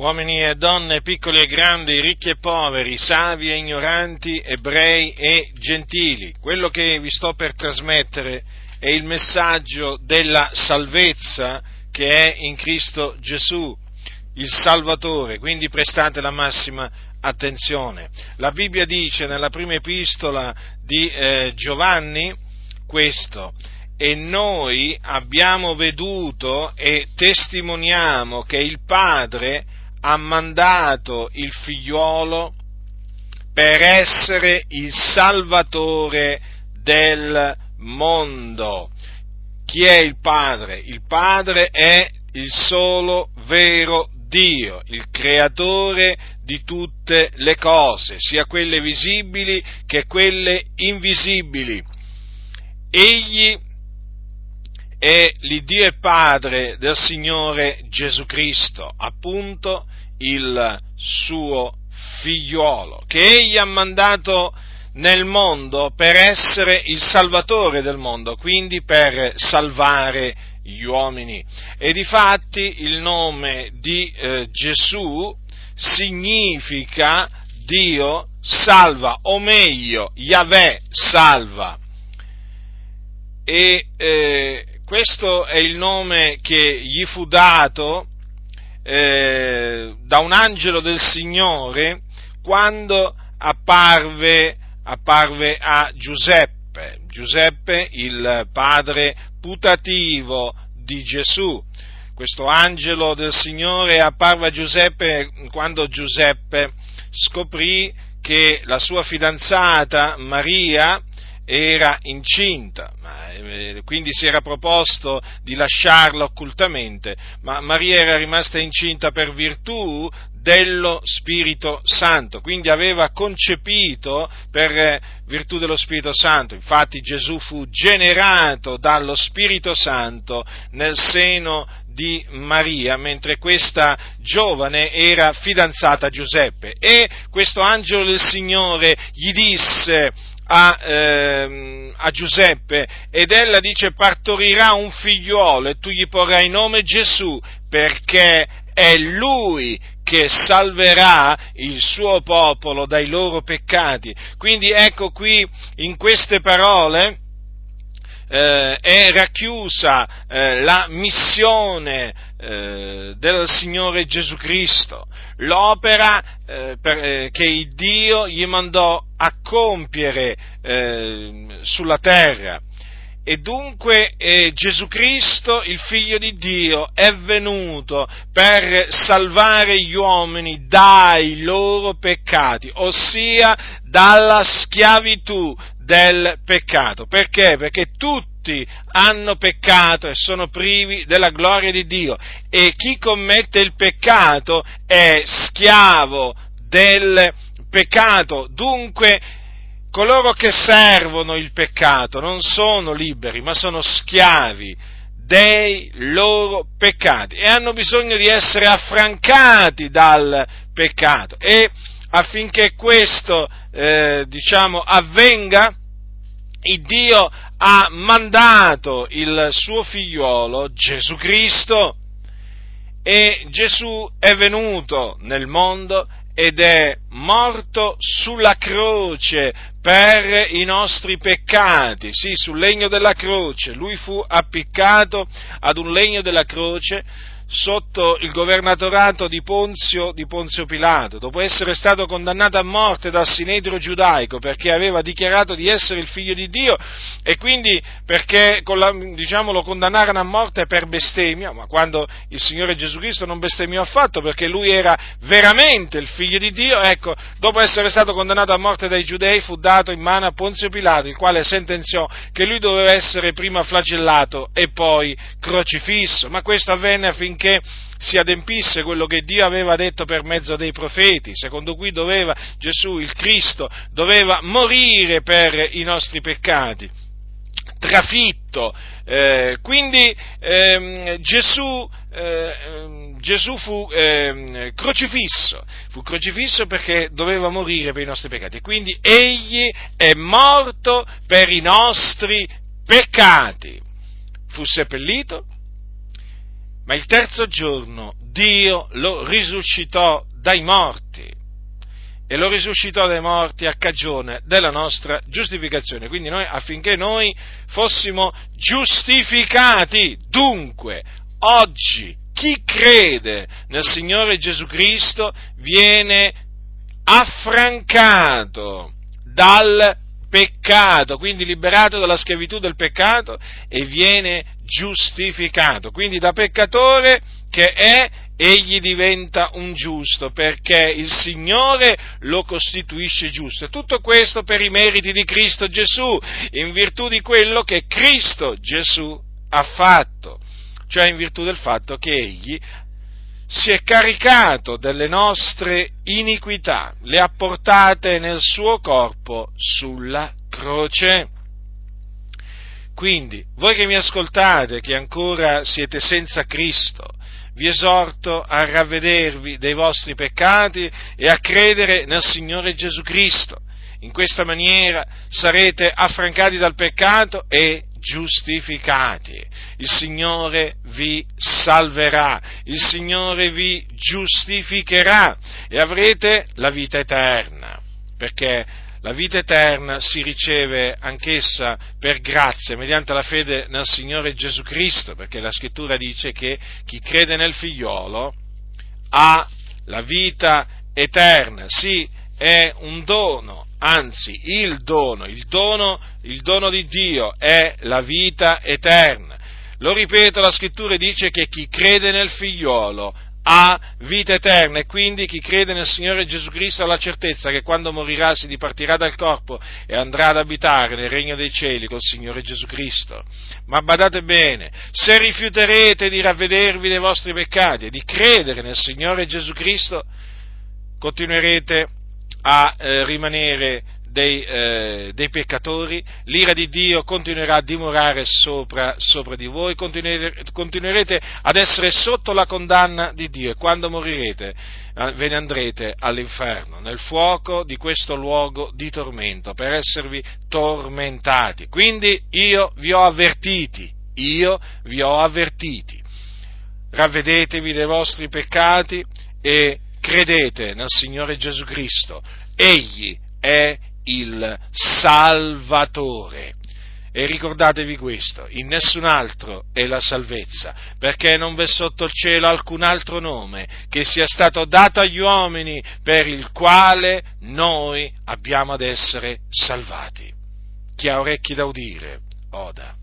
uomini e donne, piccoli e grandi, ricchi e poveri, savi e ignoranti, ebrei e gentili. Quello che vi sto per trasmettere è il messaggio della salvezza che è in Cristo Gesù, il Salvatore, quindi prestate la massima attenzione. La Bibbia dice nella prima epistola di eh, Giovanni questo, e noi abbiamo veduto e testimoniamo che il Padre ha mandato il figliuolo per essere il salvatore del mondo. Chi è il Padre? Il Padre è il solo vero Dio, il creatore di tutte le cose, sia quelle visibili che quelle invisibili. Egli è l'Iddio e Padre del Signore Gesù Cristo, appunto il suo figliuolo, che egli ha mandato nel mondo per essere il salvatore del mondo, quindi per salvare gli uomini. E difatti il nome di eh, Gesù significa Dio salva, o meglio, Yahweh salva. E eh, questo è il nome che gli fu dato eh, da un angelo del Signore quando apparve, apparve a Giuseppe, Giuseppe il padre putativo di Gesù. Questo angelo del Signore apparve a Giuseppe quando Giuseppe scoprì che la sua fidanzata Maria era incinta, eh, quindi si era proposto di lasciarla occultamente, ma Maria era rimasta incinta per virtù dello Spirito Santo, quindi aveva concepito per eh, virtù dello Spirito Santo. Infatti Gesù fu generato dallo Spirito Santo nel seno di Maria, mentre questa giovane era fidanzata a Giuseppe. E questo angelo del Signore gli disse, a, ehm, a, Giuseppe ed ella dice partorirà un figliuolo e tu gli porrai nome Gesù perché è lui che salverà il suo popolo dai loro peccati. Quindi ecco qui in queste parole eh, è racchiusa eh, la missione eh, del Signore Gesù Cristo, l'opera eh, per, eh, che il Dio gli mandò a compiere eh, sulla terra. E dunque eh, Gesù Cristo, il Figlio di Dio, è venuto per salvare gli uomini dai loro peccati, ossia dalla schiavitù del peccato. Perché? Perché tutti hanno peccato e sono privi della gloria di Dio e chi commette il peccato è schiavo del peccato. Dunque coloro che servono il peccato non sono liberi, ma sono schiavi dei loro peccati e hanno bisogno di essere affrancati dal peccato e affinché questo eh, diciamo avvenga il Dio ha mandato il suo figliuolo Gesù Cristo e Gesù è venuto nel mondo ed è morto sulla croce per i nostri peccati, sì, sul legno della croce. Lui fu appiccato ad un legno della croce sotto il governatorato di Ponzio, di Ponzio, Pilato, dopo essere stato condannato a morte dal sinedrio giudaico perché aveva dichiarato di essere il figlio di Dio e quindi perché diciamo, lo condannarono a morte per bestemmia, ma quando il Signore Gesù Cristo non bestemmiò affatto perché lui era veramente il figlio di Dio, ecco, dopo essere stato condannato a morte dai giudei fu dato in mano a Ponzio Pilato, il quale sentenziò che lui doveva essere prima flagellato e poi crocifisso, ma questo avvenne affinché affinché si adempisse quello che Dio aveva detto per mezzo dei profeti, secondo cui doveva Gesù, il Cristo, doveva morire per i nostri peccati, trafitto. Eh, quindi ehm, Gesù, eh, Gesù fu eh, crocifisso, fu crocifisso perché doveva morire per i nostri peccati quindi egli è morto per i nostri peccati. Fu seppellito, ma il terzo giorno, Dio lo risuscitò dai morti e lo risuscitò dai morti a cagione della nostra giustificazione. Quindi noi, affinché noi fossimo giustificati. Dunque, oggi chi crede nel Signore Gesù Cristo viene affrancato dal peccato, quindi liberato dalla schiavitù del peccato e viene giustificato. Quindi da peccatore che è, egli diventa un giusto perché il Signore lo costituisce giusto. Tutto questo per i meriti di Cristo Gesù, in virtù di quello che Cristo Gesù ha fatto, cioè in virtù del fatto che egli si è caricato delle nostre iniquità, le ha portate nel suo corpo sulla croce. Quindi, voi che mi ascoltate, che ancora siete senza Cristo, vi esorto a ravvedervi dei vostri peccati e a credere nel Signore Gesù Cristo. In questa maniera sarete affrancati dal peccato e giustificati. Il Signore vi salverà, il Signore vi giustificherà e avrete la vita eterna, perché la vita eterna si riceve anch'essa per grazia, mediante la fede nel Signore Gesù Cristo, perché la scrittura dice che chi crede nel figliolo ha la vita eterna, sì, è un dono, anzi il dono, il dono, il dono di Dio è la vita eterna. Lo ripeto, la scrittura dice che chi crede nel figliolo ha vita eterna e quindi chi crede nel Signore Gesù Cristo ha la certezza che quando morirà si dipartirà dal corpo e andrà ad abitare nel regno dei cieli col Signore Gesù Cristo. Ma badate bene, se rifiuterete di ravvedervi dei vostri peccati e di credere nel Signore Gesù Cristo, continuerete a eh, rimanere dei, eh, dei, peccatori, l'ira di Dio continuerà a dimorare sopra, sopra di voi, continuerete, continuerete, ad essere sotto la condanna di Dio e quando morirete eh, ve ne andrete all'inferno, nel fuoco di questo luogo di tormento, per esservi tormentati. Quindi io vi ho avvertiti, io vi ho avvertiti. Ravvedetevi dei vostri peccati e credete nel Signore Gesù Cristo. Egli è il Salvatore. E ricordatevi questo, in nessun altro è la salvezza, perché non v'è sotto il cielo alcun altro nome che sia stato dato agli uomini per il quale noi abbiamo ad essere salvati. Chi ha orecchi da udire, oda.